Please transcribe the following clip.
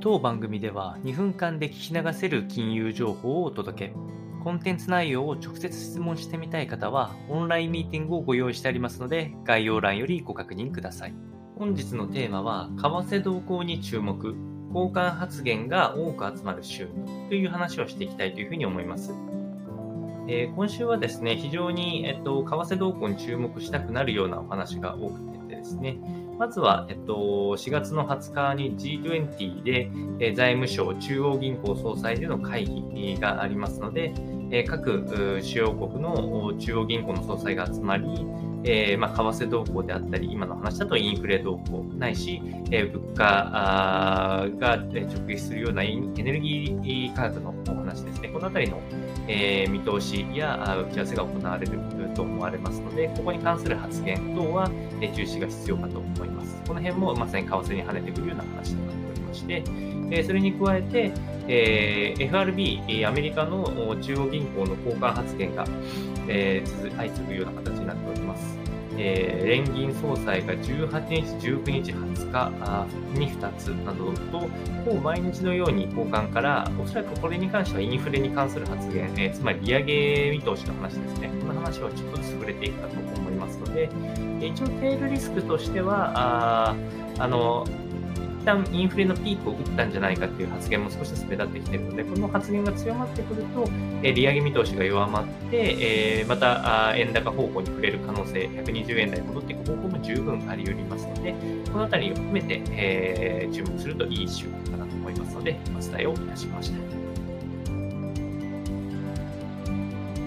当番組では2分間で聞き流せる金融情報をお届け。コンテンツ内容を直接質問してみたい方は、オンラインミーティングをご用意してありますので、概要欄よりご確認ください。本日のテーマは、為替動向に注目、交換発言が多く集まる週という話をしていきたいというふうに思います。えー、今週はですね、非常に、えっと、為替動向に注目したくなるようなお話が多くてですね、まずは、えっと、4月の20日に G20 で、え財務省中央銀行総裁での会議がありますので、え各主要国の中央銀行の総裁が集まり、えー、まあ、為替動向であったり、今の話だとインフレ動向ないし、えー、物価が直撃するようなエネルギー価格のお話ですね。このあたりの、えー、見通しや打ち合わせが行われると思われますので、ここに関する発言等は、え注視が必要かと思います。この辺もまさに為替に跳ねてくるような話となっておりまして、えそれに加えて、え FRB、アメリカの中央銀行の交換発言が、え相次ぐような形になっております。えー、連銀総裁が18日、19日、20日に2つなどと、ほぼ毎日のように交換から、おそらくこれに関してはインフレに関する発言、えー、つまり利上げ見通しの話ですね。この話はちょっとずつ触れていくかと思いますので、一応テールリスクとしては、ああの、旦インフレのピークを打ったんじゃないかっていう発言も少しずつ目立ってきているので、この発言が強まってくると、え利上げ見通しが弱まって、えまた円高方向に触れる可能性、120円台に戻っていく方向も十分あり得ますので、このあたりを含めて、え注目するといい週間かなと思いますので、お伝えをいたしました。